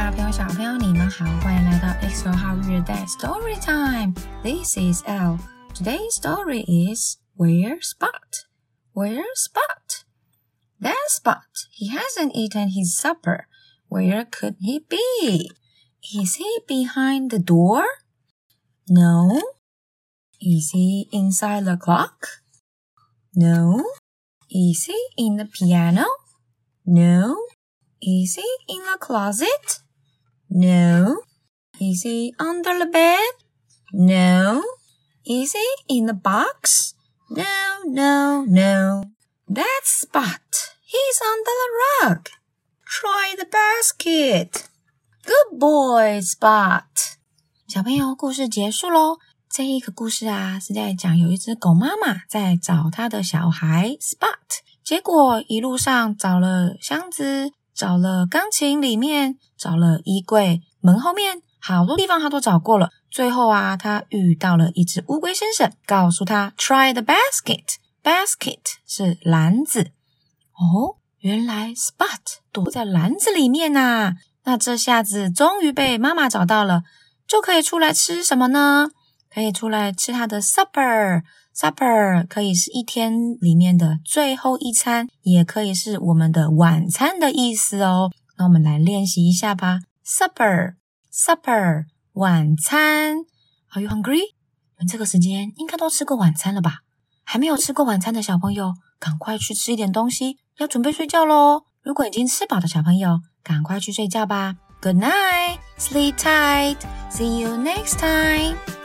大朋友、小朋友，你们好，欢迎来到 XO 号日代 Story Time. This is L. Today's story is Where Spot? Where Spot? That Spot. He hasn't eaten his supper. Where could he be? Is he behind the door? No. Is he inside the clock? No. Is he in the piano? No. Is he in the closet? No. Is he under the bed? No. Is he in the box? No, no, no. That's Spot. He's under the rug. Try the basket. Good boy, Spot. 小朋友，故事结束喽。这一个故事啊，是在讲有一只狗妈妈在找它的小孩 Spot，结果一路上找了箱子。 找了钢琴里面，找了衣柜门后面，好多地方他都找过了。最后啊，他遇到了一只乌龟先生，告诉他 “Try the basket”。basket 是篮子哦，原来 Spot 躲在篮子里面呐。那这下子终于被妈妈找到了，就可以出来吃什么呢？可以出来吃他的 supper。Supper 可以是一天里面的最后一餐，也可以是我们的晚餐的意思哦。那我们来练习一下吧。Supper，Supper，晚餐。Are you hungry？你们这个时间应该都吃过晚餐了吧？还没有吃过晚餐的小朋友，赶快去吃一点东西，要准备睡觉喽。如果已经吃饱的小朋友，赶快去睡觉吧。Good night，sleep tight，see you next time。